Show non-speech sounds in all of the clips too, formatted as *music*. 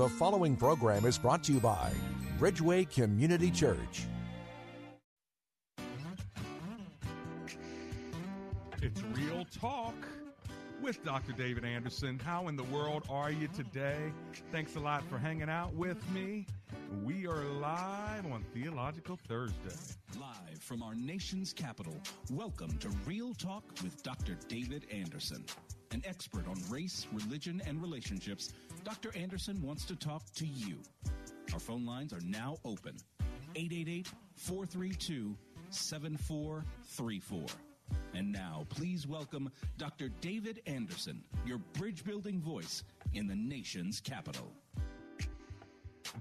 The following program is brought to you by Bridgeway Community Church. It's Real Talk with Dr. David Anderson. How in the world are you today? Thanks a lot for hanging out with me. We are live on Theological Thursday. Live from our nation's capital, welcome to Real Talk with Dr. David Anderson. An expert on race, religion, and relationships, Dr. Anderson wants to talk to you. Our phone lines are now open 888 432 7434. And now, please welcome Dr. David Anderson, your bridge building voice in the nation's capital.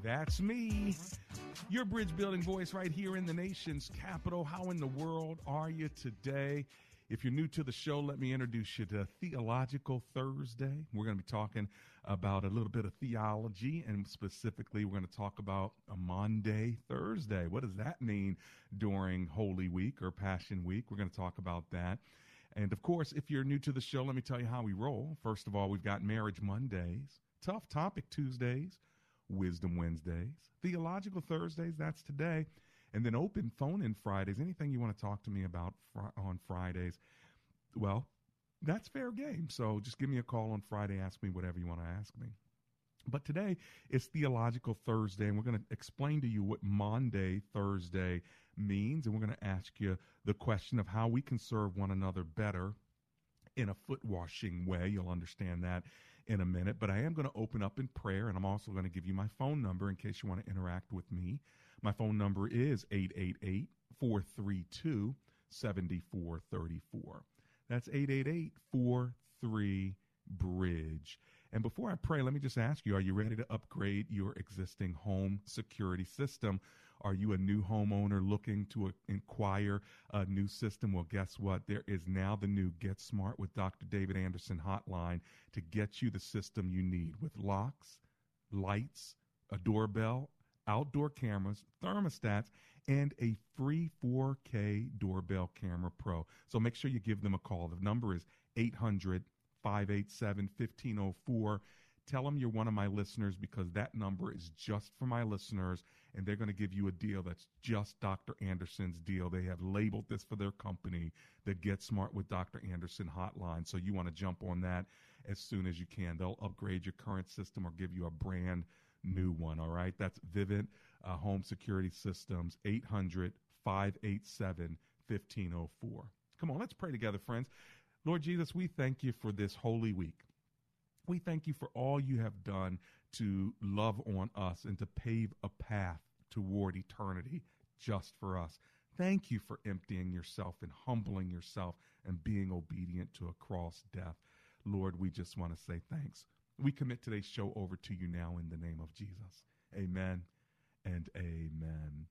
That's me, your bridge building voice right here in the nation's capital. How in the world are you today? If you're new to the show, let me introduce you to Theological Thursday. We're going to be talking about a little bit of theology, and specifically, we're going to talk about a Maundy Thursday. What does that mean during Holy Week or Passion Week? We're going to talk about that. And of course, if you're new to the show, let me tell you how we roll. First of all, we've got Marriage Mondays, Tough Topic Tuesdays, Wisdom Wednesdays, Theological Thursdays, that's today and then open phone in Fridays. Anything you want to talk to me about fr- on Fridays, well, that's fair game. So just give me a call on Friday. Ask me whatever you want to ask me. But today is Theological Thursday, and we're going to explain to you what Maundy Thursday means, and we're going to ask you the question of how we can serve one another better in a foot washing way. You'll understand that in a minute. But I am going to open up in prayer, and I'm also going to give you my phone number in case you want to interact with me. My phone number is 888 432 7434. That's 888 43 Bridge. And before I pray, let me just ask you are you ready to upgrade your existing home security system? Are you a new homeowner looking to inquire a new system? Well, guess what? There is now the new Get Smart with Dr. David Anderson hotline to get you the system you need with locks, lights, a doorbell, outdoor cameras, thermostats, and a free 4K doorbell camera pro. So make sure you give them a call. The number is 800 587 1504. Tell them you're one of my listeners because that number is just for my listeners, and they're going to give you a deal that's just Dr. Anderson's deal. They have labeled this for their company, the Get Smart with Dr. Anderson hotline. So you want to jump on that as soon as you can. They'll upgrade your current system or give you a brand new one. All right. That's Vivint uh, Home Security Systems, 800 587 1504. Come on, let's pray together, friends. Lord Jesus, we thank you for this holy week. We thank you for all you have done to love on us and to pave a path toward eternity just for us. Thank you for emptying yourself and humbling yourself and being obedient to a cross death. Lord, we just want to say thanks. We commit today's show over to you now in the name of Jesus. Amen and amen.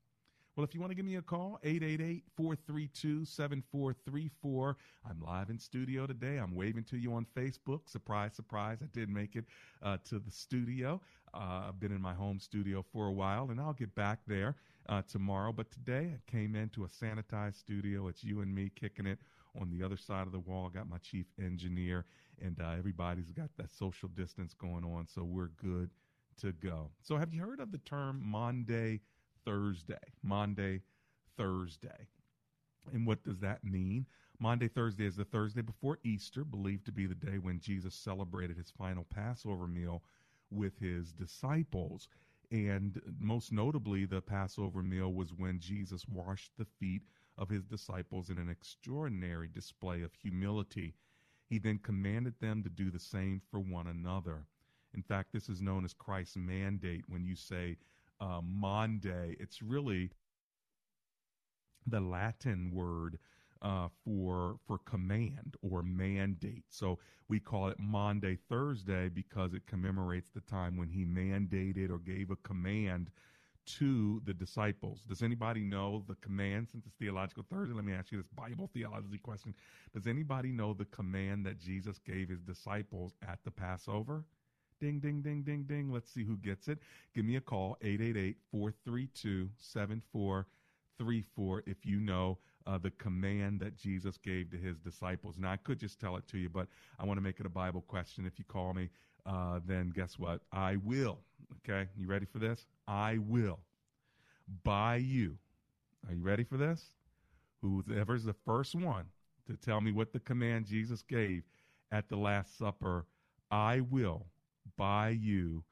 Well, if you want to give me a call, 888 432 7434. I'm live in studio today. I'm waving to you on Facebook. Surprise, surprise. I did make it uh, to the studio. Uh, I've been in my home studio for a while, and I'll get back there uh, tomorrow. But today I came into a sanitized studio. It's you and me kicking it on the other side of the wall. I got my chief engineer and uh, everybody's got that social distance going on, so we're good to go. So, have you heard of the term Maundy Thursday? Maundy Thursday. And what does that mean? Maundy Thursday is the Thursday before Easter, believed to be the day when Jesus celebrated his final Passover meal with his disciples. And most notably, the Passover meal was when Jesus washed the feet of his disciples in an extraordinary display of humility he then commanded them to do the same for one another. In fact, this is known as Christ's mandate. When you say uh, Maundy, it's really the Latin word uh, for for command or mandate. So we call it Maundy Thursday because it commemorates the time when he mandated or gave a command to the disciples. Does anybody know the command since it's theological Thursday? Let me ask you this Bible theology question. Does anybody know the command that Jesus gave his disciples at the Passover? Ding, ding, ding, ding, ding. Let's see who gets it. Give me a call, 888 432 7434, if you know uh, the command that Jesus gave to his disciples. Now, I could just tell it to you, but I want to make it a Bible question. If you call me, uh, then guess what? I will. Okay, you ready for this? I will buy you. Are you ready for this? Whoever's the first one to tell me what the command Jesus gave at the Last Supper, I will buy you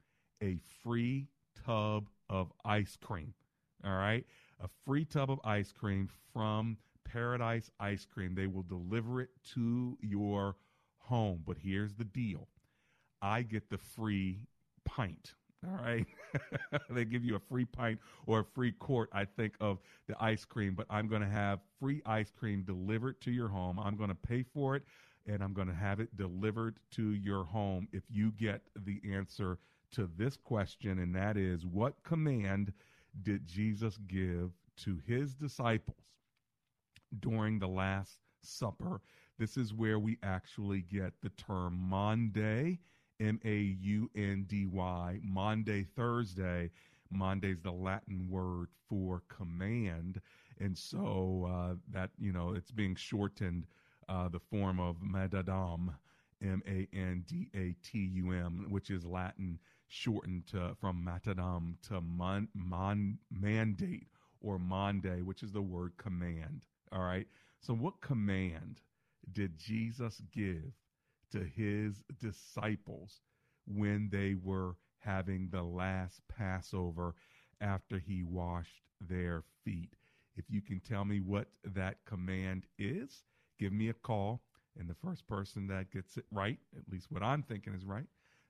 a free tub of ice cream. All right? A free tub of ice cream from Paradise Ice Cream. They will deliver it to your home. But here's the deal I get the free pint. All right. *laughs* they give you a free pint or a free quart, I think, of the ice cream, but I'm going to have free ice cream delivered to your home. I'm going to pay for it and I'm going to have it delivered to your home if you get the answer to this question, and that is what command did Jesus give to his disciples during the Last Supper? This is where we actually get the term Maundy M A U N D Y, Maundy, Thursday. Maundy is the Latin word for command. And so uh, that, you know, it's being shortened, uh, the form of mandatum, M A N D A T U M, which is Latin shortened to, from mandatum to mon, mon, mandate or Maundy, which is the word command. All right. So, what command did Jesus give to his disciples when they were having the last Passover after he washed their feet. If you can tell me what that command is, give me a call. And the first person that gets it right, at least what I'm thinking is right,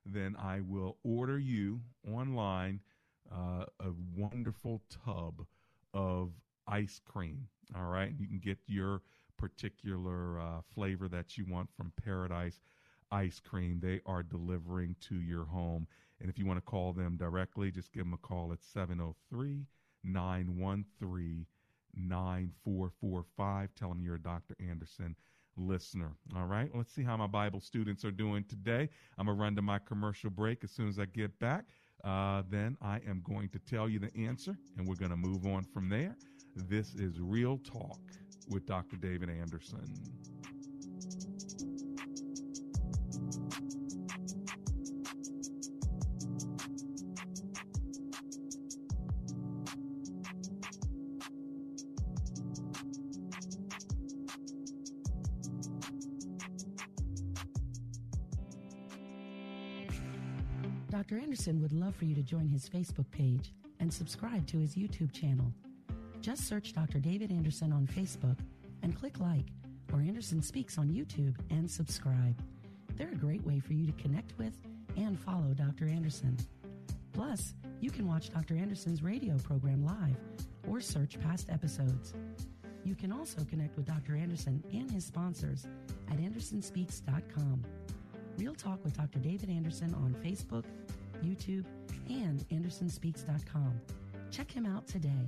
then I will order you online uh, a wonderful tub of ice cream. All right. You can get your particular uh, flavor that you want from Paradise Ice Cream. They are delivering to your home. And if you want to call them directly, just give them a call at 703 913 9445. Tell them you're a Dr. Anderson listener. All right, let's see how my Bible students are doing today. I'm going to run to my commercial break as soon as I get back. Uh, then I am going to tell you the answer, and we're going to move on from there. This is Real Talk with Dr. David Anderson. Dr. Anderson would love for you to join his Facebook page and subscribe to his YouTube channel. Just search Dr. David Anderson on Facebook and click like or Anderson Speaks on YouTube and subscribe. They're a great way for you to connect with and follow Dr. Anderson. Plus, you can watch Dr. Anderson's radio program live or search past episodes. You can also connect with Dr. Anderson and his sponsors at AndersonSpeaks.com. Real Talk with Dr. David Anderson on Facebook, YouTube, and AndersonSpeaks.com. Check him out today.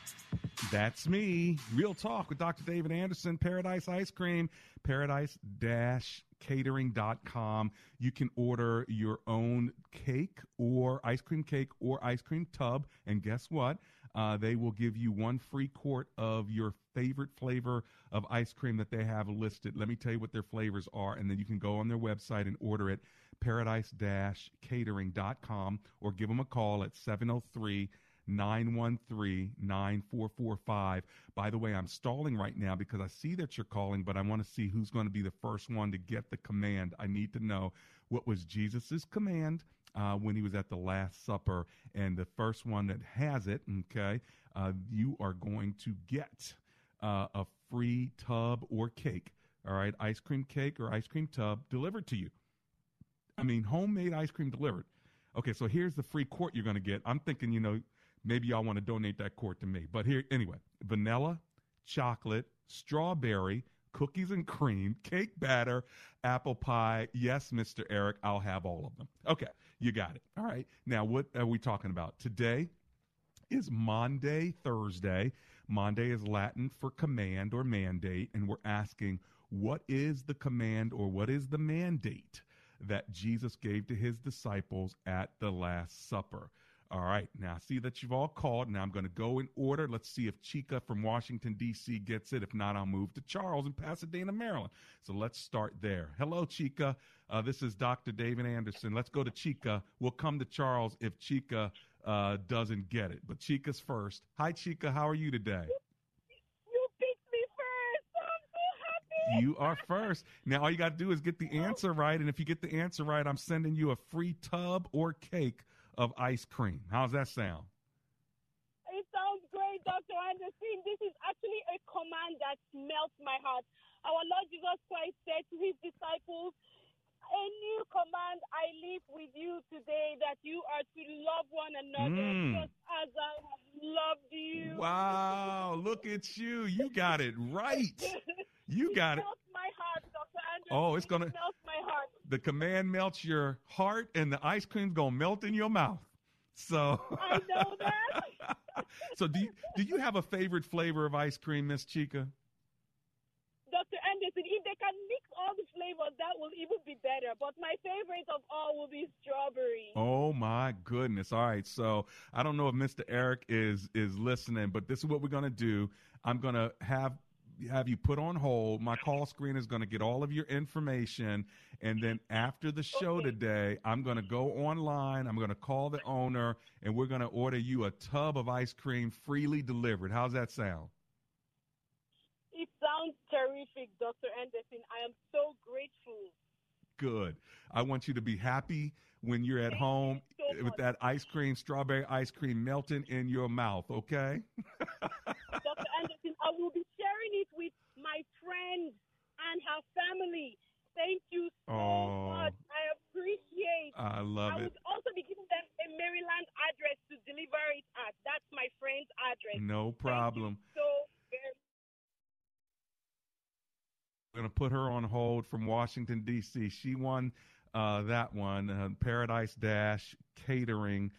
That's me. Real Talk with Dr. David Anderson, Paradise Ice Cream, paradise-catering.com. You can order your own cake or ice cream cake or ice cream tub. And guess what? Uh, they will give you one free quart of your favorite flavor of ice cream that they have listed. Let me tell you what their flavors are, and then you can go on their website and order it, paradise-catering.com, or give them a call at 703- 913 9445. By the way, I'm stalling right now because I see that you're calling, but I want to see who's going to be the first one to get the command. I need to know what was Jesus' command uh, when he was at the Last Supper. And the first one that has it, okay, uh, you are going to get uh, a free tub or cake. All right, ice cream cake or ice cream tub delivered to you. I mean, homemade ice cream delivered. Okay, so here's the free quart you're going to get. I'm thinking, you know, maybe y'all want to donate that quart to me. But here, anyway, vanilla, chocolate, strawberry, cookies and cream, cake batter, apple pie. Yes, Mr. Eric, I'll have all of them. Okay, you got it. All right. Now, what are we talking about? Today is Maundy, Thursday. Maundy is Latin for command or mandate, and we're asking what is the command or what is the mandate that Jesus gave to his disciples at the Last Supper? All right. Now, I see that you've all called. Now, I'm going to go in order. Let's see if Chica from Washington, D.C. gets it. If not, I'll move to Charles in Pasadena, Maryland. So let's start there. Hello, Chica. Uh, this is Dr. David Anderson. Let's go to Chica. We'll come to Charles if Chica uh, doesn't get it. But Chica's first. Hi, Chica. How are you today? You picked me first. I'm so happy. You are first. Now, all you got to do is get the answer right. And if you get the answer right, I'm sending you a free tub or cake of ice cream. How's that sound? It sounds great, Dr. Anderson. This is actually a command that melts my heart. Our Lord Jesus Christ said to his disciples, a new command I leave with you today that you are to love one another Mm. just as I have loved you. Wow, look at you. You got it right. *laughs* You got it. melts my heart, Dr. Anderson. Oh, it's gonna- melt my heart. The command melts your heart, and the ice cream's gonna melt in your mouth. So, I *laughs* know that. so do you, do you have a favorite flavor of ice cream, Miss Chica? Dr. Anderson, if they can mix all that will even be better. But my favorite of all will be strawberry. Oh my goodness! All right, so I don't know if Mr. Eric is is listening, but this is what we're gonna do. I'm gonna have have you put on hold. My call screen is gonna get all of your information, and then after the show Okay. today, I'm gonna go online. I'm gonna call the owner, and we're gonna order you a tub of ice cream freely delivered. How's that sound? Sounds terrific, Dr. Anderson. I am so grateful. Good. I want you to be happy when you're at Thank home you so with that ice cream, strawberry ice cream melting in your mouth. Okay. *laughs* Dr. Anderson, I will be sharing it with my friends and her family. Thank you so Oh. much. I appreciate. I love I it. I would also be giving them a Maryland address to deliver it at. That's my friend's address. No problem. so very going to put her on hold from Washington, D.C. She won uh, that one, uh, paradise catering.com.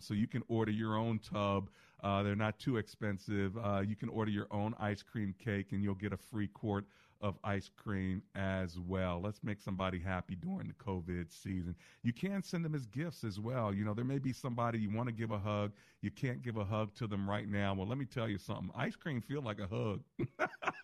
So you can order your own tub. Uh, they're not too expensive. Uh, you can order your own ice cream cake and you'll get a free quart of ice cream as well. Let's make somebody happy during the COVID season. You can send them as gifts as well. You know, there may be somebody you want to give a hug. You can't give a hug to them right now. Well, let me tell you something. Ice cream feel like a hug. *laughs*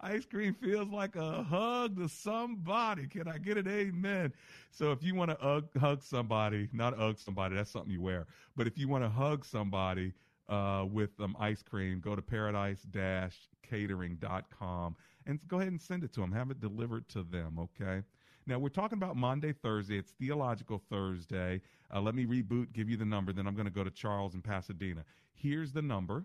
Ice cream feels like a hug to somebody. Can I get an amen? So if you want to hug, somebody, not hug somebody, that's something you wear. But if you want to hug somebody uh, with um, ice cream, go to paradise-catering.com and go ahead and send it to them. Have it delivered to them, okay? Now, we're talking about Maundy, Thursday. It's Theological Thursday. Uh, let me reboot, give you the number, then I'm going to go to Charles in Pasadena. Here's the number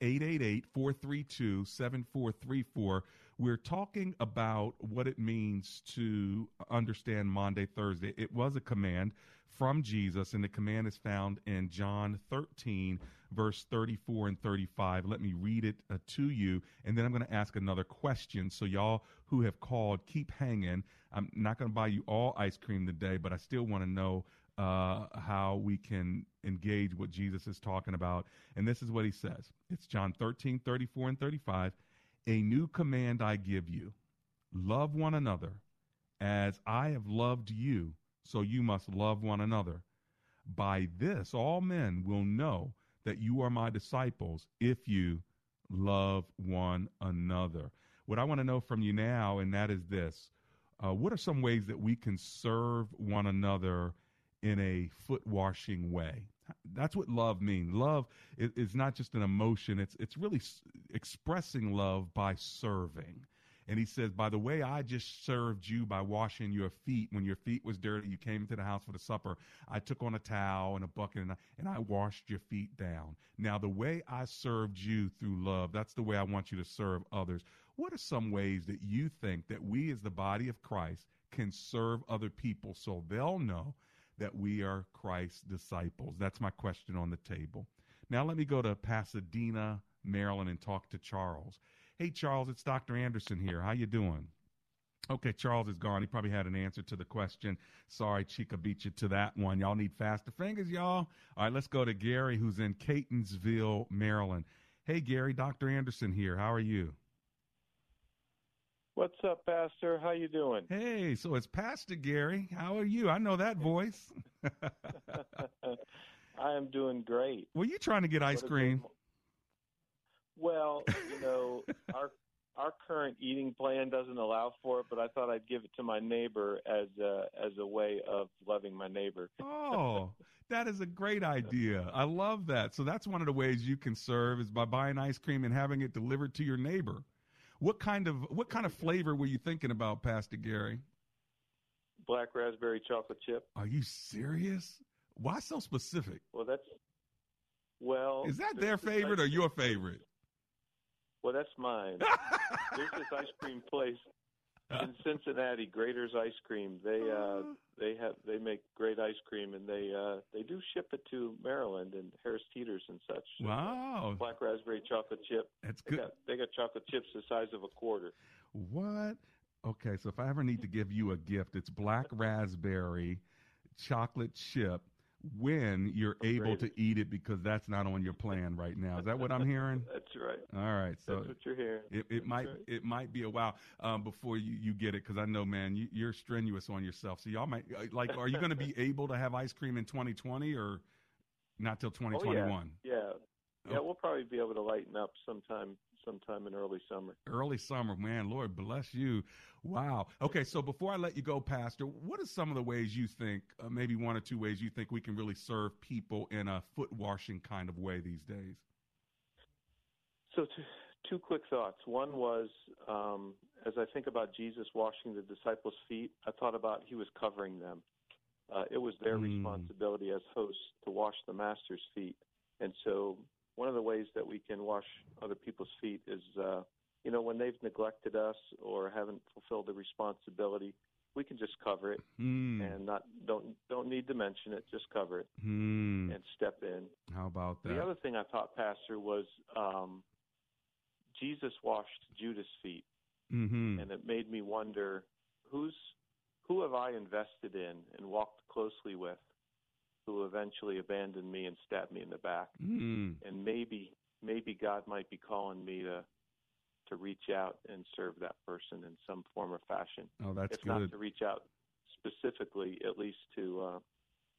888 432 7434. we're talking about what it means to understand Maundy, Thursday. It was a command from Jesus, and the command is found in John 13, verse 34 and 35. Let me read it uh, to you, and then I'm going to ask another question. So, y'all who have called, keep hanging. I'm not going to buy you all ice cream today, but I still want to know uh, how we can engage what Jesus is talking about. And this is what he says it's John 13, 34, and 35. A new command I give you love one another as I have loved you so you must love one another. By this, all men will know that you are my disciples if you love one another. What I want to know from you now, and that is this uh, what are some ways that we can serve one another in a foot washing way? That's what love means. Love is, not just an emotion, it's, it's really expressing love by serving. And he says, By the way, I just served you by washing your feet. When your feet was dirty, you came into the house for the supper. I took on a towel and a bucket and I, and I washed your feet down. Now, the way I served you through love, that's the way I want you to serve others. What are some ways that you think that we, as the body of Christ, can serve other people so they'll know that we are Christ's disciples? That's my question on the table. Now, let me go to Pasadena, Maryland, and talk to Charles. Hey, Charles, it's Dr. Anderson here. How you doing? Okay, Charles is gone. He probably had an answer to the question. Sorry, Chica beat you to that one. Y'all need faster fingers, y'all. All right, let's go to Gary, who's in Catonsville, Maryland. Hey, Gary, Dr. Anderson here. How are you? What's up, Pastor? How you doing? Hey, so it's Pastor Gary. How are you? I know that voice. *laughs* I am doing great. Were you trying to get ice cream? Well, you know, *laughs* our our current eating plan doesn't allow for it, but I thought I'd give it to my neighbor as a as a way of loving my neighbor. *laughs* oh, that is a great idea. I love that. So that's one of the ways you can serve is by buying ice cream and having it delivered to your neighbor. What kind of what kind of flavor were you thinking about, Pastor Gary? Black raspberry chocolate chip. Are you serious? Why so specific? Well, that's well. Is that their favorite or your favorite? Well, that's mine. There's *laughs* this ice cream place in Cincinnati, Graeter's Ice Cream. They uh they have they make great ice cream and they uh they do ship it to Maryland and Harris Teeters and such. Wow. Black raspberry chocolate chip. That's They good. got, they got chocolate chips the size of a quarter. What? Okay, so if I ever need to give you a gift, it's black raspberry chocolate chip when you're able to eat it because that's not on your plan right now. Is that what I'm hearing? *laughs* That's right. All right, so That's what you're hearing. it, it might right. it might be a while um, before you, you get it because I know, man, you, you're strenuous on yourself. So y'all might uh, like, are you going to be *laughs* able to have ice cream in 2020 or not till 2021? Oh, yeah. Yeah. Yeah, we'll probably be able to lighten up sometime sometime in early summer. Early summer, man. Lord bless you. Wow. Okay, so before I let you go, Pastor, what are some of the ways you think, uh, maybe one or two ways you think we can really serve people in a foot washing kind of way these days? So, two, two quick thoughts. One was um, as I think about Jesus washing the disciples' feet, I thought about he was covering them. Uh, it was their Mm. responsibility as hosts to wash the master's feet. And so, one of the ways that we can wash other people's feet is, uh, you know, when they've neglected us or haven't fulfilled the responsibility, we can just cover it Hmm. and not don't don't need to mention it. Just cover it Hmm. and step in. How about that? The other thing I thought, Pastor, was um, Jesus washed Judas' feet, mm-hmm. and it made me wonder who's who have I invested in and walked closely with, who eventually abandoned me and stabbed me in the back, Mm. and maybe maybe God might be calling me to to reach out and serve that person in some form or fashion. Oh, that's if not good. to reach out specifically, at least to uh,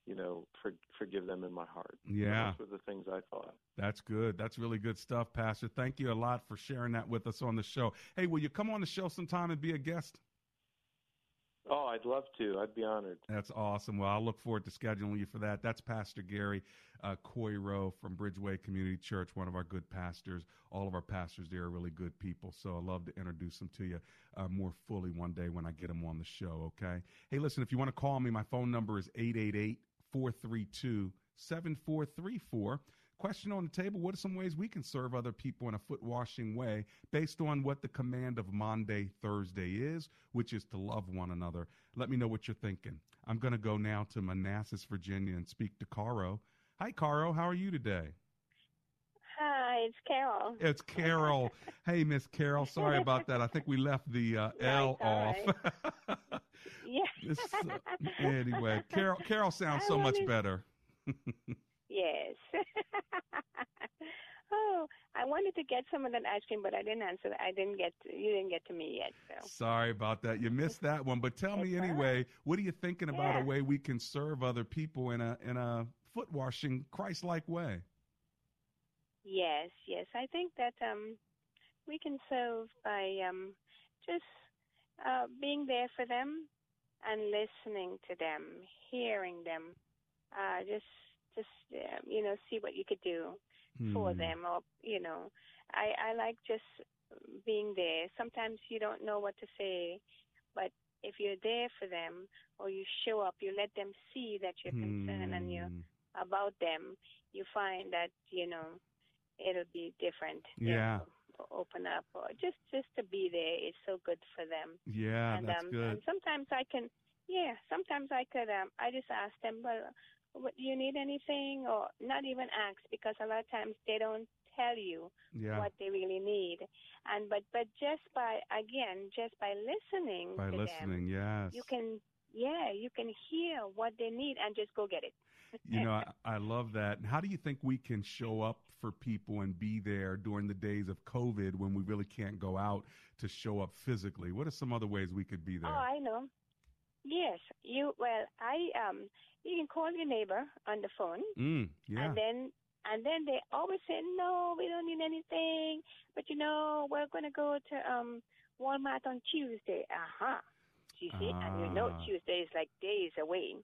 you know for, forgive them in my heart. Yeah. those were the things I thought. That's good. That's really good stuff, Pastor. Thank you a lot for sharing that with us on the show. Hey, will you come on the show sometime and be a guest? Oh, I'd love to. I'd be honored. That's awesome. Well, I'll look forward to scheduling you for that. That's Pastor Gary uh, Coiro from Bridgeway Community Church, one of our good pastors. All of our pastors there are really good people, so I'd love to introduce them to you uh, more fully one day when I get them on the show, okay? Hey, listen, if you want to call me, my phone number is 888 432 7434. Question on the table What are some ways we can serve other people in a foot washing way based on what the command of Maundy, Thursday is, which is to love one another? Let me know what you're thinking. I'm going to go now to Manassas, Virginia, and speak to Caro. Hi, Caro. How are you today? Hi, it's Carol. It's Carol. hey, Miss Carol. Sorry about that. I think we left the uh, *laughs* L off. *laughs* yeah. This, uh, anyway, Carol. Carol sounds I so much better. *laughs* Yes. *laughs* oh, I wanted to get some of that ice cream, but I didn't answer. I didn't get. You didn't get to me yet. So. Sorry about that. You missed that one. But tell me anyway. What are you thinking about a way we can serve other people in a in a foot washing Christ-like way? Yes, yes. I think that um, we can serve by um, just uh, being there for them and listening to them, hearing them. Uh, just, just uh, you know, see what you could do for Hmm. them, or you know, I I like just being there. Sometimes you don't know what to say, but if you're there for them, or you show up, you let them see that you're concerned and you're Hmm. about them, you find that you know it'll be different. you Yeah. know, open up or just just to be there is so good for them. Yeah, and that's um good. and sometimes I can yeah, sometimes I could um I just ask them, well, what, do you need anything or not even ask because a lot of times they don't tell you Yeah. what they really need. And but but just by again, just by listening By listening, them, yes. you can yeah, you can hear what they need and just go get it. *laughs* You know, I, I love that. And How do you think we can show up for people and be there during the days of COVID when we really can't go out to show up physically? What are some other ways we could be there? Oh, I know. Yes, you. Well, I um, you can call your neighbor on the phone, mm, yeah. and then and then they always say, no, we don't need anything, but you know, we're gonna go to um Walmart on Tuesday. Uh huh. You see, and you know Ah. Tuesday is like days away.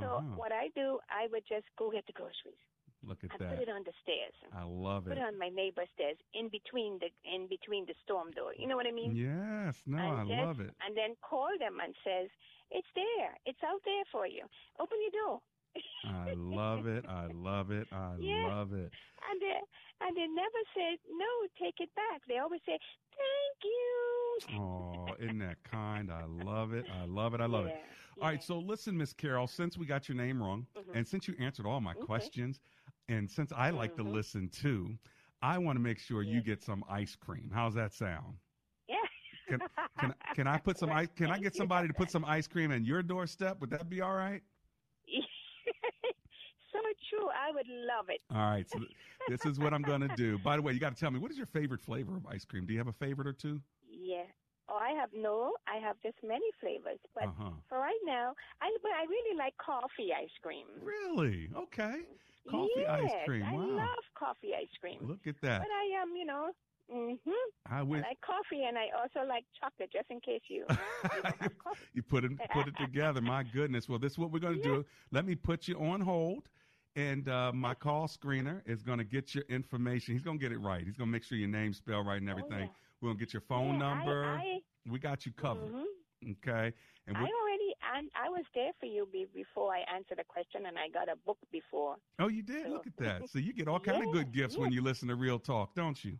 So Uh-huh. what I do, I would just go get the groceries Look at and that. put it on the stairs. I love Put it. Put it on my neighbor's stairs, in between the in between the storm door. You know what I mean? Yes, no, and I just- love it. And then call them and says, "It's there. It's out there for you. Open your door." I love it. I love it. I *laughs* Yeah. love it. And they and they never say no. Take it back. They always say thank you. Oh, isn't that kind? I love it. I love it. I love it. All right, so listen, Miss Carol, since we got your name wrong, Mhm. and since you answered all my Okay. questions, and since I like to Mhm. listen too, I want to make sure you get some ice cream. How's that sound? Can can can I put some ice? Can I get somebody to put some ice cream in your doorstep? Would that be all right? *laughs* so true. I would love it. All right. So this is what I'm going to do. By the way, you got to tell me what is your favorite flavor of ice cream? Do you have a favorite or two? Yeah. Oh, I have no. I have just many flavors, but Uh-huh. for right now, I but I really like coffee ice cream. Really? Okay. Coffee yes, ice cream. I love coffee ice cream. Look at that. But I am, you know, mhm. I went. I like coffee and I also like chocolate, just in case you. You *laughs* put it put it together. My goodness. Well, this is what we're going to do. Let me put you on hold, and uh, my call screener is going to get your information. He's going to get it right. He's going to make sure your name's spelled right and everything. We're going to get your phone Oh, Yeah, number. I- we got you covered. Mhm. Okay. And I already and I was there for you before I answered the question, and I got a book before. oh, you did. Look at that. So you get all *laughs* kind of good gifts when you listen to Real Talk, don't you?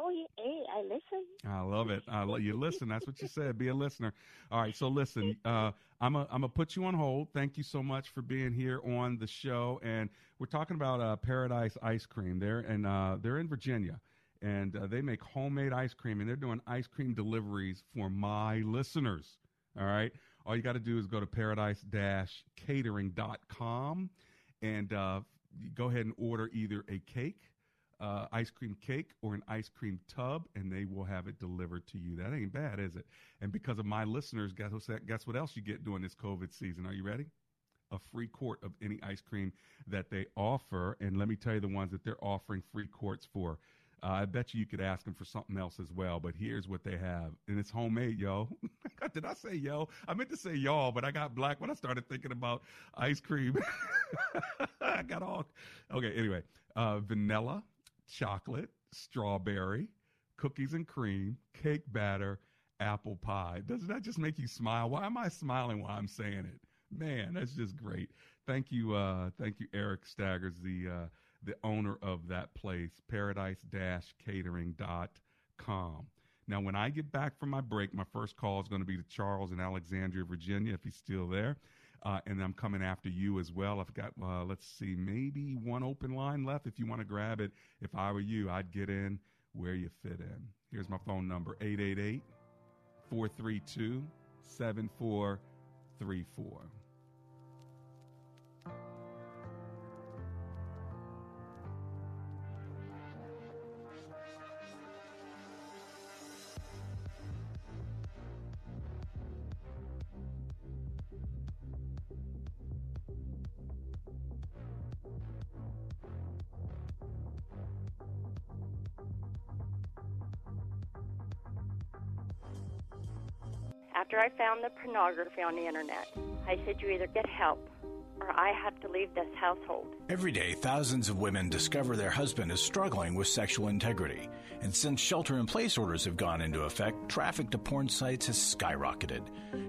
Oh, yeah, hey, I listen. I love it. I love you. Listen, that's what you said. Be a listener. All right. So listen, uh, I'm a, I'm gonna put you on hold. Thank you so much for being here on the show. And we're talking about uh, Paradise Ice Cream. They're and uh, they're in Virginia, and uh, they make homemade ice cream, and they're doing ice cream deliveries for my listeners. All right. All you got to do is go to paradise-catering.com and uh, go ahead and order either a cake uh, ice cream cake or an ice cream tub, and they will have it delivered to you. That ain't bad, is it? And because of my listeners, guess what, guess what else you get during this COVID season? Are you ready? A free quart of any ice cream that they offer. And let me tell you the ones that they're offering free quarts for. Uh, I bet you you could ask them for something else as well, but here's what they have. And it's homemade, yo. *laughs* Did I say yo? I meant to say y'all, but I got black when I started thinking about ice cream. *laughs* I got all. Okay, anyway. Uh, vanilla, chocolate, strawberry, cookies and cream, cake batter, apple pie. Doesn't that just make you smile? Why am I smiling while I'm saying it? Man, that's just great. Thank you, uh, thank you, Eric Staggers, the uh, the owner of that place, paradise-catering.com. Now, when I get back from my break, my first call is going to be to Charles in Alexandria, Virginia, if he's still there. Uh, and I'm coming after you as well. I've got, uh, let's see, maybe one open line left. If you want to grab it, if I were you, I'd get in where you fit in. Here's my phone number 888 432 7434. Found the pornography on the internet, I said, You either get help or I have to leave this household. Every day, thousands of women discover their husband is struggling with sexual integrity. And since shelter in place orders have gone into effect, traffic to porn sites has skyrocketed.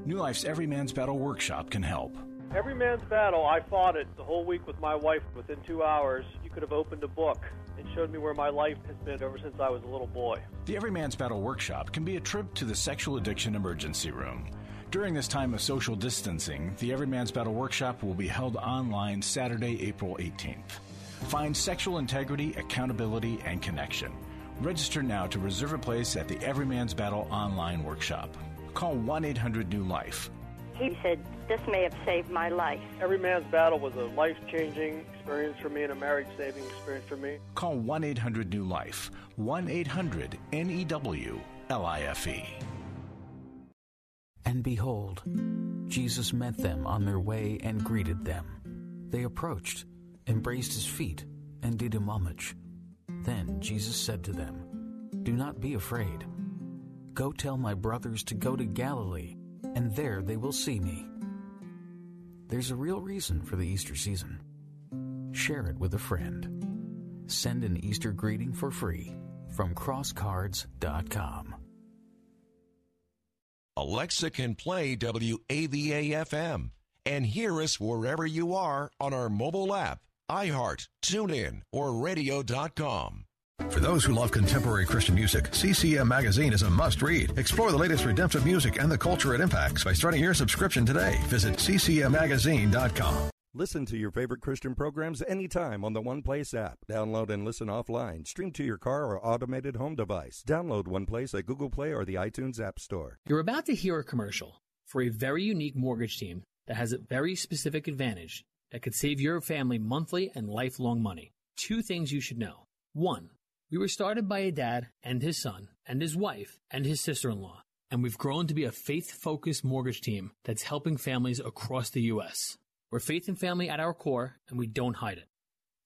New Life's Every Man's Battle Workshop can help. Every man's battle, I fought it the whole week with my wife. Within two hours, you could have opened a book and showed me where my life has been ever since I was a little boy. The Everyman's Battle Workshop can be a trip to the Sexual Addiction Emergency Room. During this time of social distancing, the Everyman's Battle Workshop will be held online Saturday, April 18th. Find sexual integrity, accountability, and connection. Register now to reserve a place at the Everyman's Battle online workshop. Call 1 800 New Life. He said, This may have saved my life. Every man's battle was a life changing experience for me and a marriage saving experience for me. Call 1 800 New Life. 1 800 N E W L I F E. And behold, Jesus met them on their way and greeted them. They approached, embraced his feet, and did him homage. Then Jesus said to them, Do not be afraid. Go tell my brothers to go to Galilee, and there they will see me. There's a real reason for the Easter season. Share it with a friend. Send an Easter greeting for free from crosscards.com. Alexa can play WAVA FM and hear us wherever you are on our mobile app, iHeart, TuneIn, or radio.com. For those who love contemporary Christian music, CCM Magazine is a must read. Explore the latest redemptive music and the culture it impacts by starting your subscription today. Visit ccmmagazine.com. Listen to your favorite Christian programs anytime on the One Place app. Download and listen offline. Stream to your car or automated home device. Download One Place at Google Play or the iTunes App Store. You're about to hear a commercial for a very unique mortgage team that has a very specific advantage that could save your family monthly and lifelong money. Two things you should know. One, we were started by a dad and his son and his wife and his sister-in-law, and we've grown to be a faith-focused mortgage team that's helping families across the U.S. We're faith and family at our core, and we don't hide it.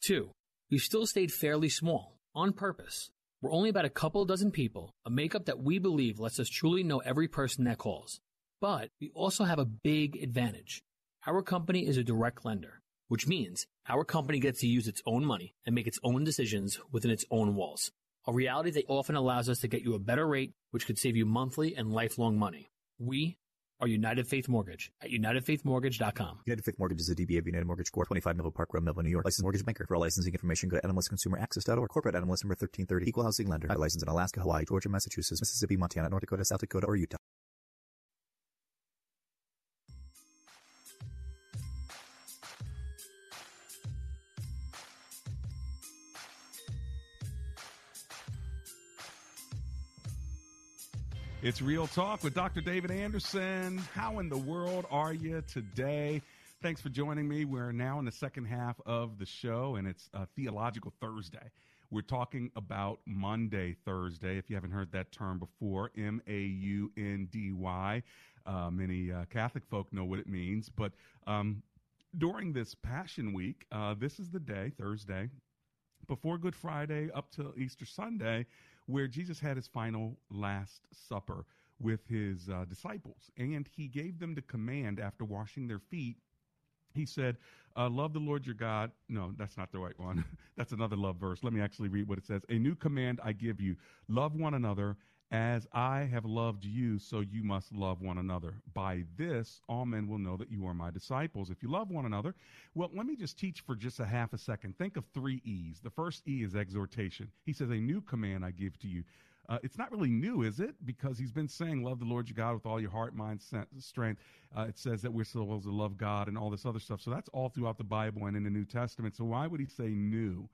Two, we've still stayed fairly small, on purpose. We're only about a couple dozen people, a makeup that we believe lets us truly know every person that calls. But we also have a big advantage. Our company is a direct lender, which means our company gets to use its own money and make its own decisions within its own walls. A reality that often allows us to get you a better rate, which could save you monthly and lifelong money. We are United Faith Mortgage at UnitedFaithMortgage.com. United Faith Mortgage is a DBA of United Mortgage Corp. 25 Melville Park Road, Melville, New York. Licensed mortgage banker. For all licensing information, go to NMLSConsumerAccess.org. Corporate NMLS number 1330. Equal housing lender. I license in Alaska, Hawaii, Georgia, Massachusetts, Mississippi, Montana, North Dakota, South Dakota, or Utah. It's Real Talk with Dr. David Anderson. How in the world are you today? Thanks for joining me. We're now in the second half of the show, and it's a Theological Thursday. We're talking about Maundy Thursday. If you haven't heard that term before, M A U N D Y. Uh, many uh, Catholic folk know what it means, but um, during this Passion Week, uh, this is the day, Thursday, before Good Friday up to Easter Sunday, where Jesus had his final Last Supper with his uh, disciples. And he gave them the command after washing their feet. He said, uh, Love the Lord your God. No, that's not the right one. *laughs* that's another love verse. Let me actually read what it says. A new command I give you love one another As I have loved you, so you must love one another. By this, all men will know that you are my disciples. If you love one another, well, let me just teach for just a half a second. Think of three E's. The first E is exhortation. He says, A new command I give to you. Uh, it's not really new, is it? Because he's been saying, Love the Lord your God with all your heart, mind, strength. Uh, it says that we're supposed to love God and all this other stuff. So that's all throughout the Bible and in the New Testament. So why would he say new?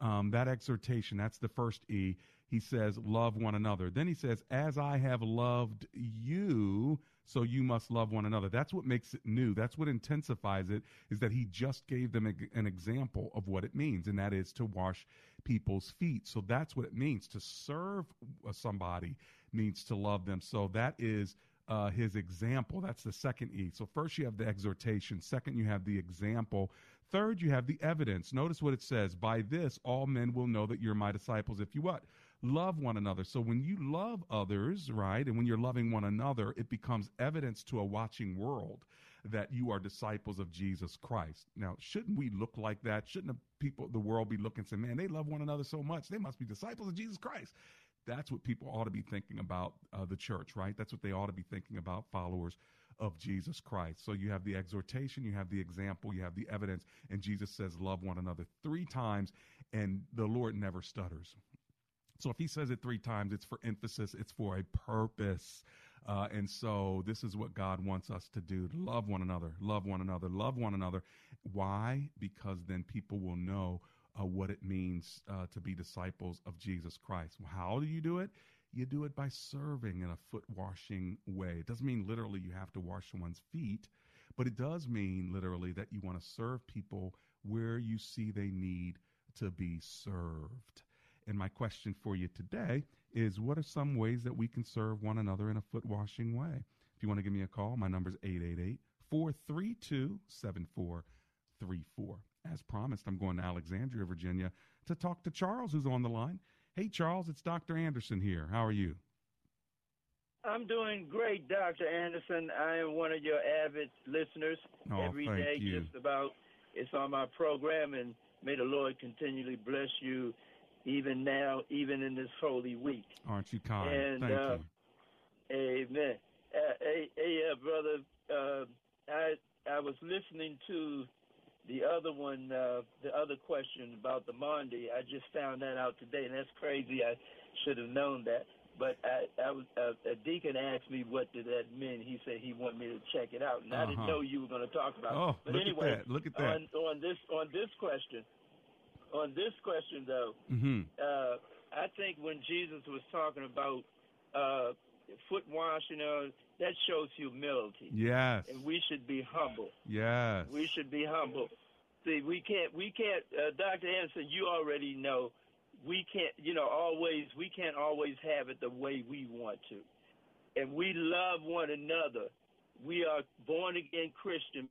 Um, that exhortation, that's the first E he says, Love one another. Then he says, As I have loved you, so you must love one another. That's what makes it new. That's what intensifies it, is that he just gave them a, an example of what it means, and that is to wash people's feet. So that's what it means. To serve somebody means to love them. So that is uh, his example. That's the second E. So first you have the exhortation. Second, you have the example. Third, you have the evidence. Notice what it says. By this, all men will know that you're my disciples if you what? Love one another. So when you love others, right, and when you're loving one another, it becomes evidence to a watching world that you are disciples of Jesus Christ. Now, shouldn't we look like that? Shouldn't people, the world be looking and say, man, they love one another so much. They must be disciples of Jesus Christ. That's what people ought to be thinking about uh, the church, right? That's what they ought to be thinking about followers of Jesus Christ. So you have the exhortation, you have the example, you have the evidence, and Jesus says, love one another three times, and the Lord never stutters. So if he says it three times, it's for emphasis, it's for a purpose. Uh, and so this is what God wants us to do to love one another, love one another, love one another. Why? Because then people will know uh, what it means uh, to be disciples of Jesus Christ. How do you do it? You do it by serving in a foot washing way. It doesn't mean literally you have to wash someone's feet, but it does mean literally that you want to serve people where you see they need to be served. And my question for you today is what are some ways that we can serve one another in a foot washing way? If you want to give me a call, my number is 888 432 7434. As promised, I'm going to Alexandria, Virginia to talk to Charles, who's on the line. Hey, Charles, it's Dr. Anderson here. How are you? I'm doing great, Dr. Anderson. I am one of your avid listeners oh, every day, you. just about. It's on my program, and may the Lord continually bless you even now, even in this holy week. Aren't you kind? And, Thank uh, you. Amen. Uh, hey, hey uh, brother, uh, I I was listening to the other one, uh, the other question about the Maundy. I just found that out today, and that's crazy. I should have known that. But I, I was, uh, a deacon asked me what did that mean. He said he wanted me to check it out, and I didn't Uh-huh. know you were going to talk about. Oh, it. But look at anyway, that. Look at that. On, on this on this question, on this question though, Mm-hmm. uh, I think when Jesus was talking about uh, foot washing, uh, that shows humility. Yes. And we should be humble. Yes. We should be humble. See, we can't, we can't, uh, Dr. Anderson, you already know, we can't, you know, always, we can't always have it the way we want to. And we love one another. We are born again Christian.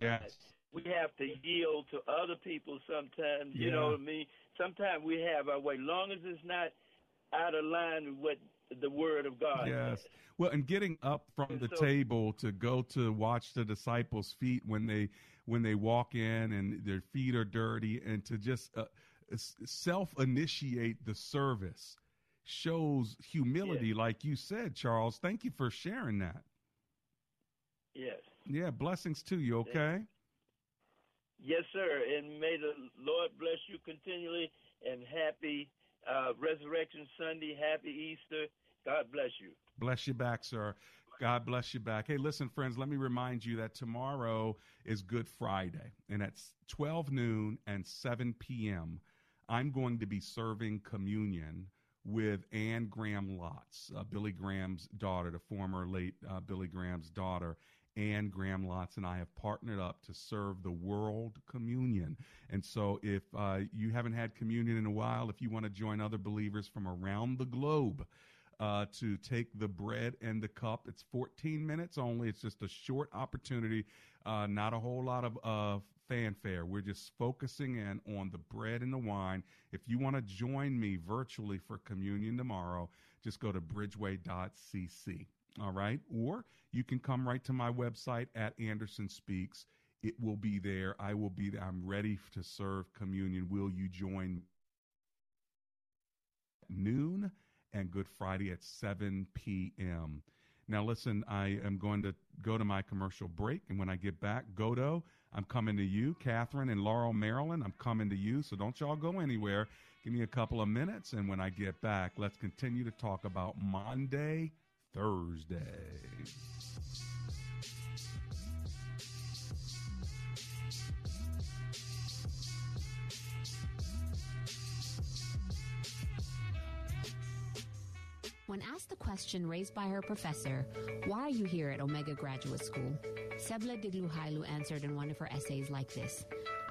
Yes. We have to yield to other people sometimes. You Yeah. know what I mean? Sometimes we have our way, long as it's not out of line with what the Word of God Yes. says. Well, and getting up from the so- table to go to watch the disciples' feet when they when they walk in and their feet are dirty, and to just uh, self initiate the service shows humility, like you said, Charles. Thank you for sharing that. Yes. Yeah, blessings to you. Okay. Yes, sir. And may the Lord bless you continually and happy uh, Resurrection Sunday. Happy Easter. God bless you. Bless you back, sir. God bless you back. Hey, listen, friends, let me remind you that tomorrow is Good Friday, and at 12 noon and 7 p.m., I'm going to be serving communion with Anne Graham Lotz, uh, Billy Graham's daughter, the former late uh, Billy Graham's daughter. Anne Graham Lotz and I have partnered up to serve the World Communion. And so, if uh, you haven't had communion in a while, if you want to join other believers from around the globe, uh, to take the bread and the cup. It's 14 minutes only. It's just a short opportunity, uh, not a whole lot of uh, fanfare. We're just focusing in on the bread and the wine. If you want to join me virtually for communion tomorrow, just go to bridgeway.cc. All right. Or you can come right to my website at Anderson Speaks. It will be there. I will be there. I'm ready to serve communion. Will you join noon and Good Friday at 7 p.m. Now, listen, I am going to go to my commercial break, and when I get back, Godo, I'm coming to you. Catherine and Laurel, Maryland, I'm coming to you, so don't y'all go anywhere. Give me a couple of minutes, and when I get back, let's continue to talk about Maundy, Thursday. When asked the question raised by her professor, why are you here at Omega Graduate School? Sebla Digluhailu answered in one of her essays like this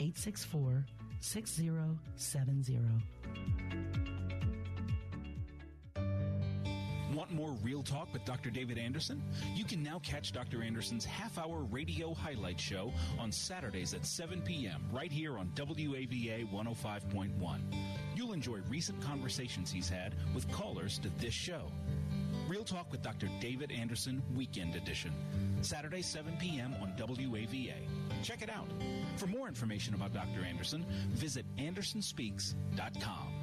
864 6070. Want more real talk with Dr. David Anderson? You can now catch Dr. Anderson's half hour radio highlight show on Saturdays at 7 p.m. right here on WAVA 105.1. You'll enjoy recent conversations he's had with callers to this show. Real Talk with Dr. David Anderson Weekend Edition. Saturday, 7 p.m. on WAVA. Check it out. For more information about Dr. Anderson, visit andersonspeaks.com.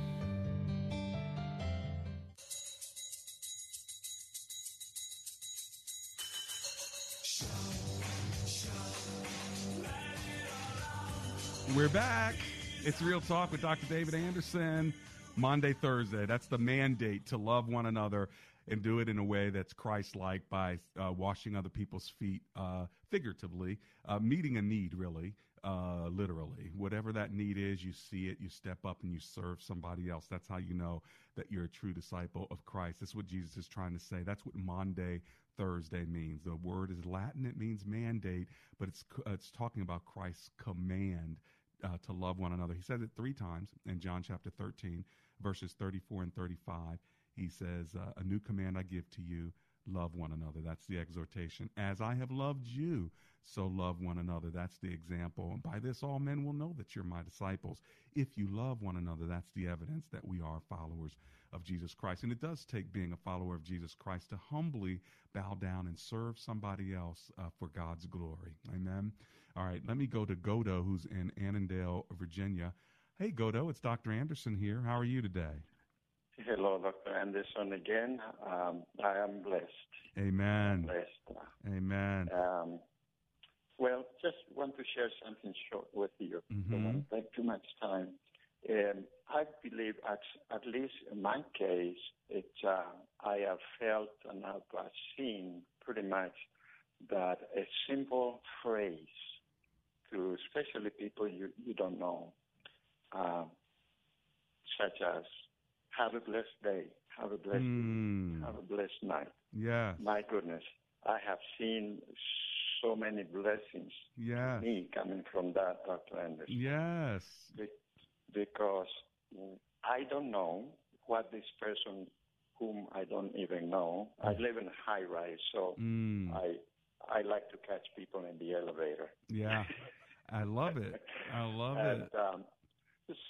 We're back. It's Real Talk with Dr. David Anderson. Maundy, Thursday. That's the mandate to love one another and do it in a way that's Christ like by uh, washing other people's feet, uh, figuratively, uh, meeting a need, really, uh, literally. Whatever that need is, you see it, you step up and you serve somebody else. That's how you know that you're a true disciple of Christ. That's what Jesus is trying to say. That's what Maundy, Thursday means. The word is Latin, it means mandate, but it's, it's talking about Christ's command uh, to love one another. He says it three times in John chapter 13, verses 34 and 35. He says, uh, A new command I give to you love one another. That's the exhortation. As I have loved you, so love one another. That's the example. And by this, all men will know that you're my disciples. If you love one another, that's the evidence that we are followers of Jesus Christ. And it does take being a follower of Jesus Christ to humbly bow down and serve somebody else uh, for God's glory. Amen. All right, let me go to Godo, who's in Annandale, Virginia. Hey, Godo, it's Dr. Anderson here. How are you today? Hello, Dr. Anderson again. Um, I am blessed. Amen. Blessed. Amen. Um, well, just want to share something short with you. Mhm. Don't want to take too much time. Um, I believe, at, at least in my case, it, uh, I have felt and I've seen pretty much that a simple phrase to especially people you, you don't know, um, such as have a blessed day, have a blessed Mm. have a blessed night. Yeah. My goodness, I have seen so many blessings Yeah. me coming from that, Dr. Anderson. Yes. Be- because I don't know what this person, whom I don't even know, I live in a high rise, so Mm. I I like to catch people in the elevator. Yeah. I love it. I love *laughs* and it. um,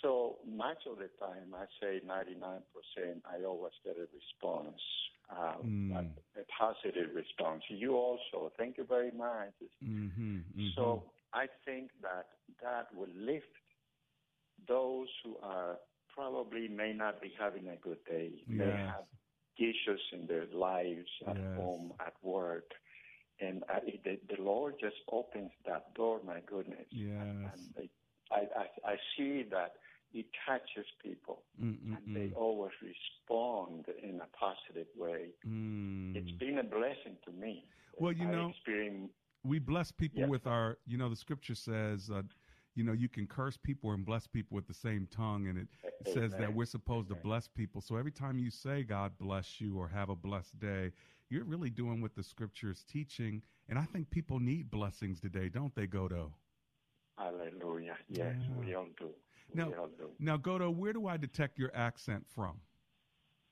So much of the time, I say 99%, I always get a response, um, Mm. a positive response. You also, thank you very much. Mm-hmm, So I think that that will lift those who are probably may not be having a good day. They Yes. have issues in their lives, at Yes. home, at work. And I, the, the Lord just opens that door, my goodness. yes. And they, I, I, I see that it touches people and they always respond in a positive way. Mm. It's been a blessing to me. Well, you I know, we bless people Yes. with our you know the scripture says uh, you know you can curse people and bless people with the same tongue and it says that we're supposed to bless people so every time you say god bless you or have a blessed day you're really doing what the scripture is teaching and i think people need blessings today don't they godo Hallelujah. Yes, Yeah. we all do. now We all do. now godo where do i detect your accent from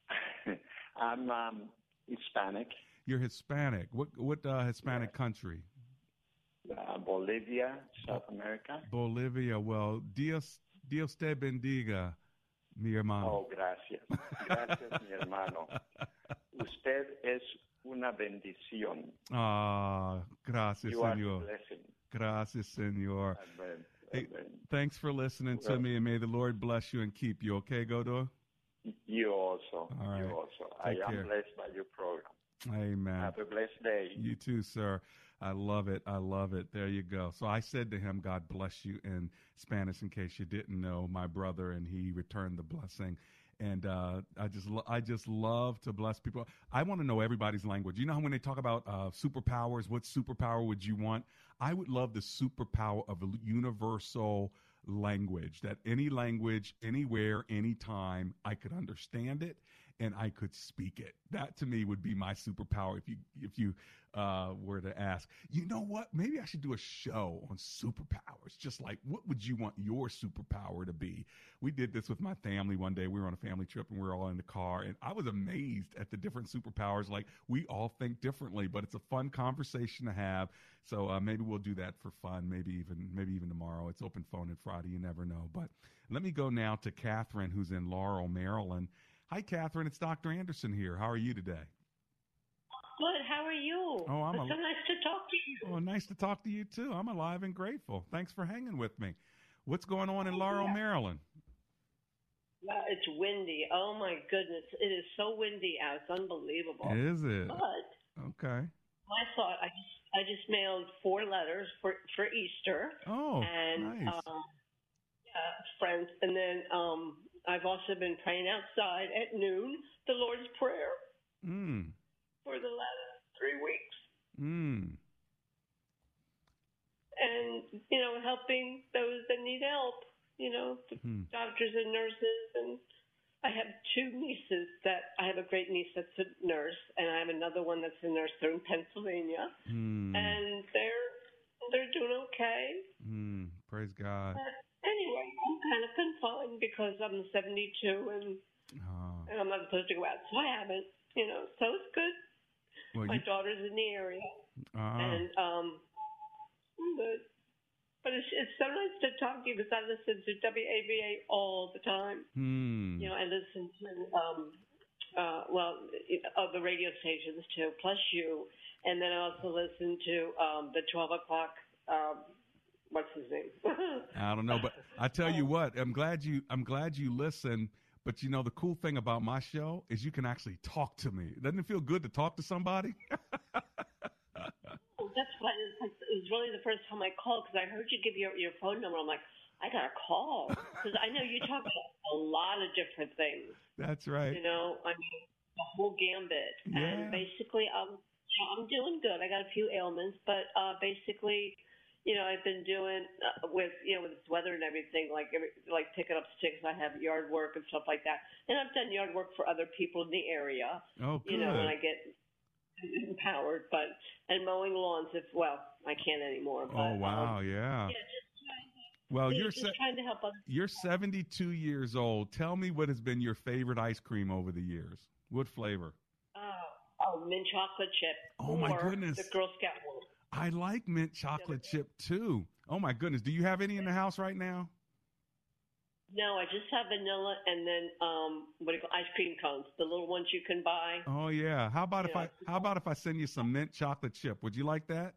*laughs* I'm um, Hispanic, you're hispanic what what uh, hispanic country uh, Bolivia, South America. bolivia well dios dios te bendiga mi hermano Oh, gracias. Gracias, mi hermano. *laughs* Usted es una bendición. Ah, gracias, You are a Senor. blessing. Gracias, Senor. Amen. Hey, Amen. thanks for listening to me, and may the Lord bless you and keep you. Okay, Godo? You also. All right. You also. Take I am care. blessed by your program. Amen. Have a blessed day. You too, sir. I love it. I love it. There you go. So I said to him, God bless you in Spanish, in case you didn't know, my brother, and he returned the blessing. And uh, I just, lo- I just love to bless people. I want to know everybody's language. You know how when they talk about uh, superpowers, what superpower would you want? I would love the superpower of a universal language. That any language, anywhere, anytime, I could understand it and I could speak it. That to me would be my superpower. If you if you uh, were to ask, you know what? Maybe I should do a show on superpowers. Just like, what would you want your superpower to be? We did this with my family one day. We were on a family trip and we were all in the car, and I was amazed at the different superpowers. Like we all think differently, but it's a fun conversation to have. So uh, maybe we'll do that for fun. Maybe even maybe even tomorrow. It's open phone and Friday. You never know. But let me go now to Catherine, who's in Laurel, Maryland. Hi, Catherine. It's Dr. Anderson here. How are you today? Good. How are you? Oh, I'm it's a- so nice to talk to you. Oh, nice to talk to you too. I'm alive and grateful. Thanks for hanging with me. What's going on in Laurel, yeah. Maryland? Yeah, it's windy. Oh my goodness, it is so windy out. It's unbelievable. Is it? But Okay. I thought I just I just mailed four letters for for Easter. Oh, and nice. um, friends, and then um, I've also been praying outside at noon the Lord's Prayer Mm. for the last three weeks, Mm. and you know helping those that need help. You know, the Hmm. doctors and nurses, and I have two nieces that I have a great niece that's a nurse, and I have another one that's a nurse. They're in Pennsylvania, Mm. and they're they're doing okay. Mm. Praise God. But anyway, I'm kind of confined because I'm 72 and, Oh. and I'm not supposed to go out, so I haven't. You know, so it's good. Well, My you, daughter's in the area, ah. and um, I'm good. But it's it's so nice to talk to you because I listen to WAVA all the time. Hmm. You know, I listen to um, uh, well, other radio stations too, plus you, and then I also listen to um the 12 o'clock. Um, what's his name? I don't know, but I tell you *laughs* what, I'm glad you I'm glad you listen. But you know the cool thing about my show is you can actually talk to me. Doesn't it feel good to talk to somebody? *laughs* Oh, that's why it was, really the first time I called because I heard you give your your phone number. I'm like, I gotta call because I know you talk about a lot of different things. That's right. You know, I mean, the whole gambit. Yeah. And basically, I'm I'm doing good. I got a few ailments, but uh basically, you know, I've been doing uh, with you know with this weather and everything, like every, like picking up sticks. I have yard work and stuff like that, and I've done yard work for other people in the area. Oh, good. You know, when. I get empowered, but and mowing lawns if well, I can't anymore. But, Oh wow, um, yeah. yeah, just trying to, Well, you're se- trying to help others. you're 72 years old. Tell me what has been your favorite ice cream over the years. What flavor? Oh, oh, mint chocolate chip. Oh, my goodness. The Girl Scout one. I like mint chocolate chip too. Oh my goodness. Do you have any in the house right now? No, I just have vanilla and then um what do you call ice cream cones, the little ones you can buy. Oh yeah. How about if Yeah. I how about if I send you some mint chocolate chip? Would you like that?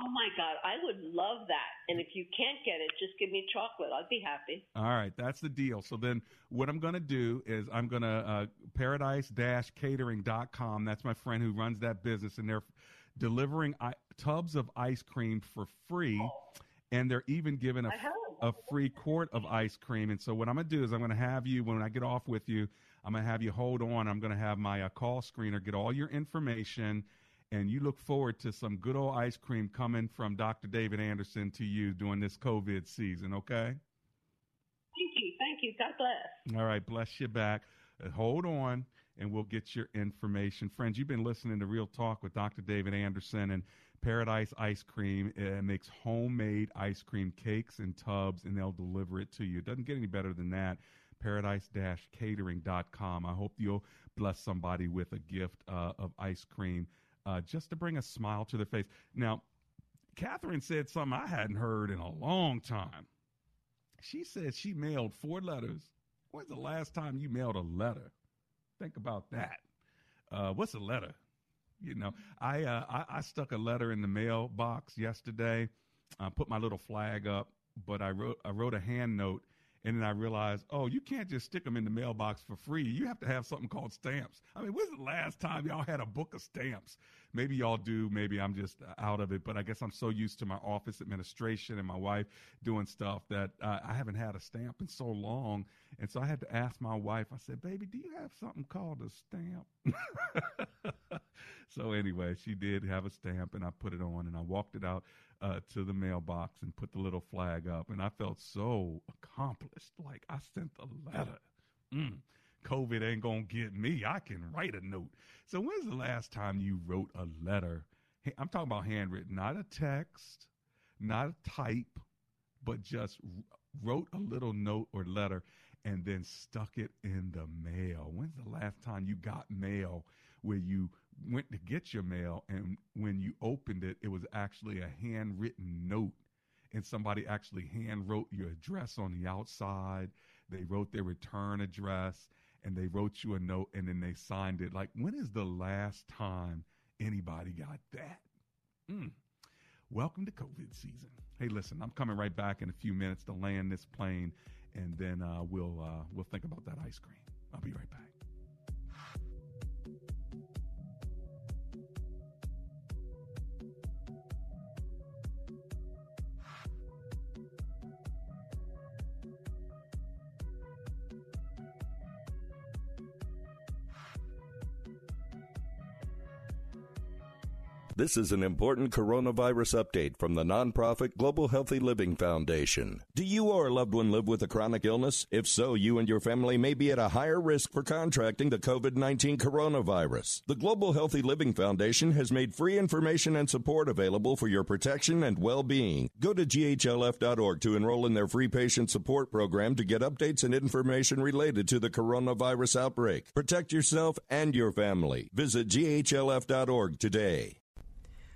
Oh my God, I would love that. And if you can't get it, just give me chocolate. I'd be happy. All right, that's the deal. So then what I'm going to do is I'm going to uh, paradise-catering.com. That's my friend who runs that business and they're delivering I- tubs of ice cream for free and they're even giving a, a free quart of ice cream. And so what I'm going to do is I'm going to have you when I get off with you, I'm going to have you hold on. I'm going to have my uh, call screener get all your information and you look forward to some good old ice cream coming from Dr. David Anderson to you during this COVID season, okay? Thank you, thank you. God bless. All right, bless you back. Uh, hold on, and we'll get your information. Friends, you've been listening to Real Talk with Dr. David Anderson and Paradise Ice Cream. It makes homemade ice cream cakes and tubs, and they'll deliver it to you. It doesn't get any better than that. Paradise-catering.com. I hope you'll bless somebody with a gift uh, of ice cream uh, just to bring a smile to their face. Now, Catherine said something I hadn't heard in a long time. She said she mailed four letters. When's the last time you mailed a letter? Think about that. Uh, what's a letter? You know, I, uh, I I stuck a letter in the mailbox yesterday. I put my little flag up, but I wrote I wrote a hand note, and then I realized, oh, you can't just stick them in the mailbox for free. You have to have something called stamps. I mean, when's the last time y'all had a book of stamps? Maybe y'all do. Maybe I'm just out of it. But I guess I'm so used to my office administration and my wife doing stuff that uh, I haven't had a stamp in so long. And so I had to ask my wife. I said, "Baby, do you have something called a stamp?" *laughs* so anyway, she did have a stamp, and I put it on, and I walked it out uh, to the mailbox and put the little flag up, and I felt so accomplished. Like I sent a letter. Mm. COVID ain't gonna get me. I can write a note. So when's the last time you wrote a letter? I'm talking about handwritten, not a text, not a type, but just wrote a little note or letter and then stuck it in the mail. When's the last time you got mail where you went to get your mail and when you opened it, it was actually a handwritten note and somebody actually hand wrote your address on the outside. They wrote their return address and they wrote you a note and then they signed it. Like, when is the last time anybody got that? Mm. Welcome to COVID season. Hey, listen, I'm coming right back in a few minutes to land this plane, and then uh, we'll uh, we'll think about that ice cream. I'll be right back. This is an important coronavirus update from the nonprofit Global Healthy Living Foundation. Do you or a loved one live with a chronic illness? If so, you and your family may be at a higher risk for contracting the COVID 19 coronavirus. The Global Healthy Living Foundation has made free information and support available for your protection and well being. Go to ghlf.org to enroll in their free patient support program to get updates and information related to the coronavirus outbreak. Protect yourself and your family. Visit ghlf.org today.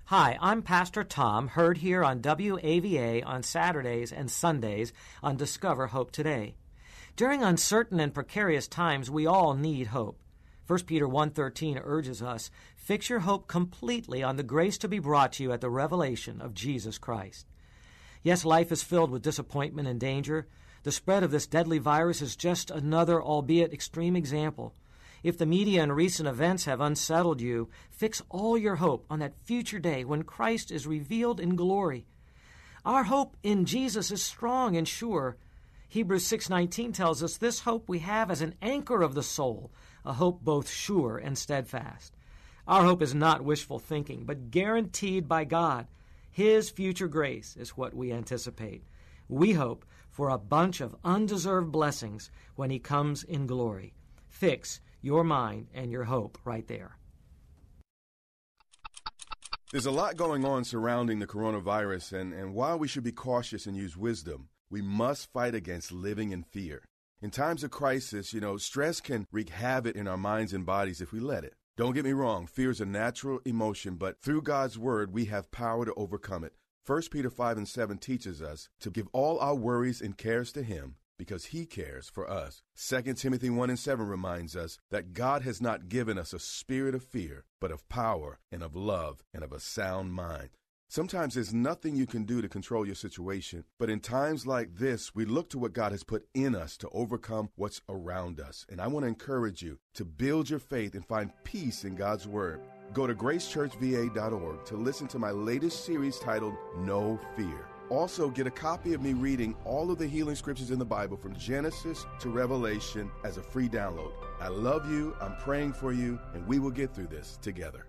Hi, I'm Pastor Tom, heard here on WAVA on Saturdays and Sundays on Discover Hope Today. During uncertain and precarious times, we all need hope. 1 Peter 1:13 urges us, "Fix your hope completely on the grace to be brought to you at the revelation of Jesus Christ." Yes, life is filled with disappointment and danger. The spread of this deadly virus is just another, albeit extreme example. If the media and recent events have unsettled you, fix all your hope on that future day when Christ is revealed in glory. Our hope in Jesus is strong and sure. Hebrews 6:19 tells us this hope we have as an anchor of the soul, a hope both sure and steadfast. Our hope is not wishful thinking, but guaranteed by God. His future grace is what we anticipate. We hope for a bunch of undeserved blessings when he comes in glory. Fix your mind and your hope right there. There's a lot going on surrounding the coronavirus, and, and while we should be cautious and use wisdom, we must fight against living in fear. In times of crisis, you know, stress can wreak havoc in our minds and bodies if we let it. Don't get me wrong, fear is a natural emotion, but through God's word, we have power to overcome it. 1 Peter 5 and 7 teaches us to give all our worries and cares to Him because he cares for us. 2 Timothy 1 and 7 reminds us that God has not given us a spirit of fear, but of power and of love and of a sound mind. Sometimes there's nothing you can do to control your situation, but in times like this, we look to what God has put in us to overcome what's around us. And I want to encourage you to build your faith and find peace in God's Word. Go to gracechurchva.org to listen to my latest series titled No Fear. Also, get a copy of me reading all of the healing scriptures in the Bible from Genesis to Revelation as a free download. I love you, I'm praying for you, and we will get through this together.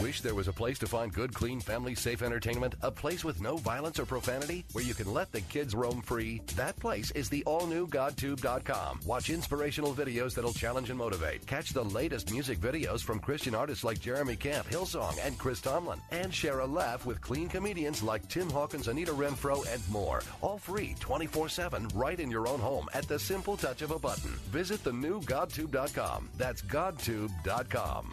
Wish there was a place to find good, clean, family safe entertainment? A place with no violence or profanity? Where you can let the kids roam free? That place is the all new GodTube.com. Watch inspirational videos that'll challenge and motivate. Catch the latest music videos from Christian artists like Jeremy Camp, Hillsong, and Chris Tomlin. And share a laugh with clean comedians like Tim Hawkins, Anita Renfro, and more. All free 24 7 right in your own home at the simple touch of a button. Visit the new GodTube.com. That's GodTube.com.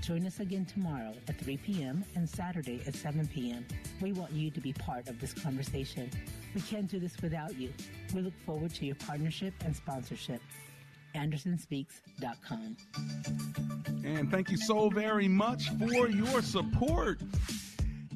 Join us again tomorrow at 3 p.m. and Saturday at 7 p.m. We want you to be part of this conversation. We can't do this without you. We look forward to your partnership and sponsorship. AndersonSpeaks.com. And thank you so very much for your support.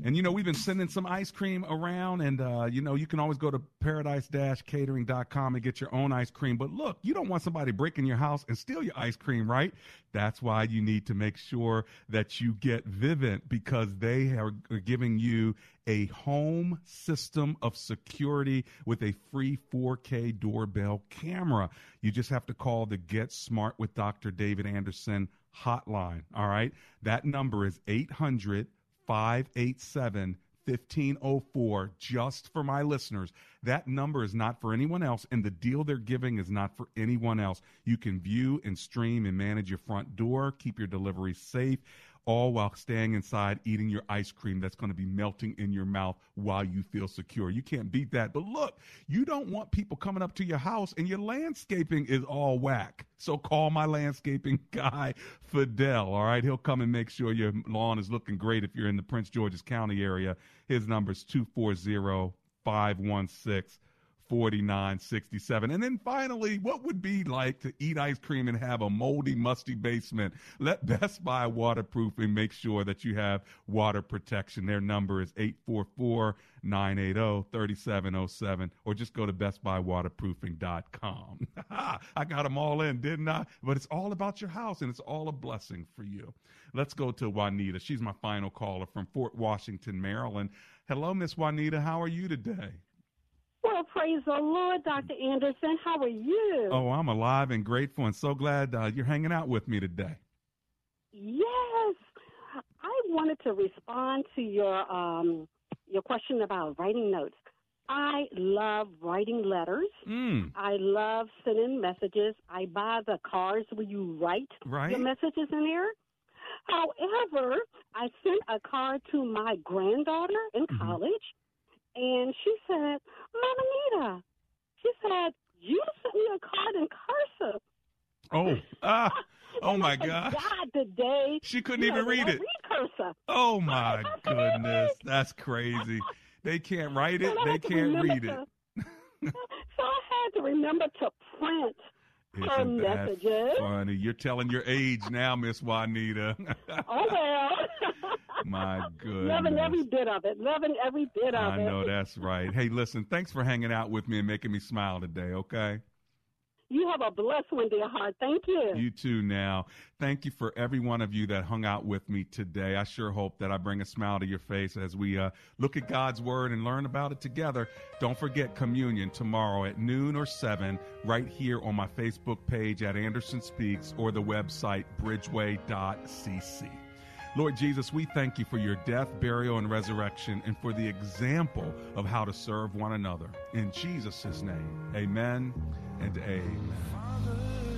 And you know, we've been sending some ice cream around, and uh, you know, you can always go to paradise-catering.com and get your own ice cream. But look, you don't want somebody breaking your house and steal your ice cream, right? That's why you need to make sure that you get Vivint because they are giving you a home system of security with a free 4K doorbell camera. You just have to call the Get Smart with Dr. David Anderson hotline. All right. That number is 800- 587 1504 just for my listeners. That number is not for anyone else, and the deal they're giving is not for anyone else. You can view and stream and manage your front door, keep your deliveries safe all while staying inside eating your ice cream that's going to be melting in your mouth while you feel secure. You can't beat that. But look, you don't want people coming up to your house and your landscaping is all whack. So call my landscaping *laughs* guy, Fidel. All right. He'll come and make sure your lawn is looking great if you're in the Prince George's County area. His number is 240 516 4967. And then finally, what would be like to eat ice cream and have a moldy, musty basement? Let Best Buy Waterproofing make sure that you have water protection. Their number is 844 980 3707, or just go to bestbuywaterproofing.com. *laughs* I got them all in, didn't I? But it's all about your house and it's all a blessing for you. Let's go to Juanita. She's my final caller from Fort Washington, Maryland. Hello, Miss Juanita. How are you today? Praise the Lord, Dr. Anderson. How are you? Oh, I'm alive and grateful and so glad uh, you're hanging out with me today. Yes. I wanted to respond to your um, your question about writing notes. I love writing letters. Mm. I love sending messages. I buy the cards where you write right. your messages in there. However, I sent a card to my granddaughter in mm-hmm. college and she said, Mama Nita, she said, you sent me a card in cursive. Oh, *laughs* ah, oh my gosh. God, today. She couldn't even know, read it. Read cursive. Oh *laughs* my goodness. That's crazy. They can't *laughs* write it, So they can't read to- it. So I had to remember to print her Isn't that messages. funny? You're telling your age now, Miss Juanita. Oh well. My goodness. *laughs* Loving every bit of it. Loving every bit of I it. I know that's right. Hey, listen, thanks for hanging out with me and making me smile today, okay? You have a blessed one, dear heart. Thank you. You too now. Thank you for every one of you that hung out with me today. I sure hope that I bring a smile to your face as we uh, look at God's Word and learn about it together. Don't forget communion tomorrow at noon or 7 right here on my Facebook page at Anderson Speaks or the website bridgeway.cc. Lord Jesus, we thank you for your death, burial, and resurrection, and for the example of how to serve one another. In Jesus' name, amen and amen.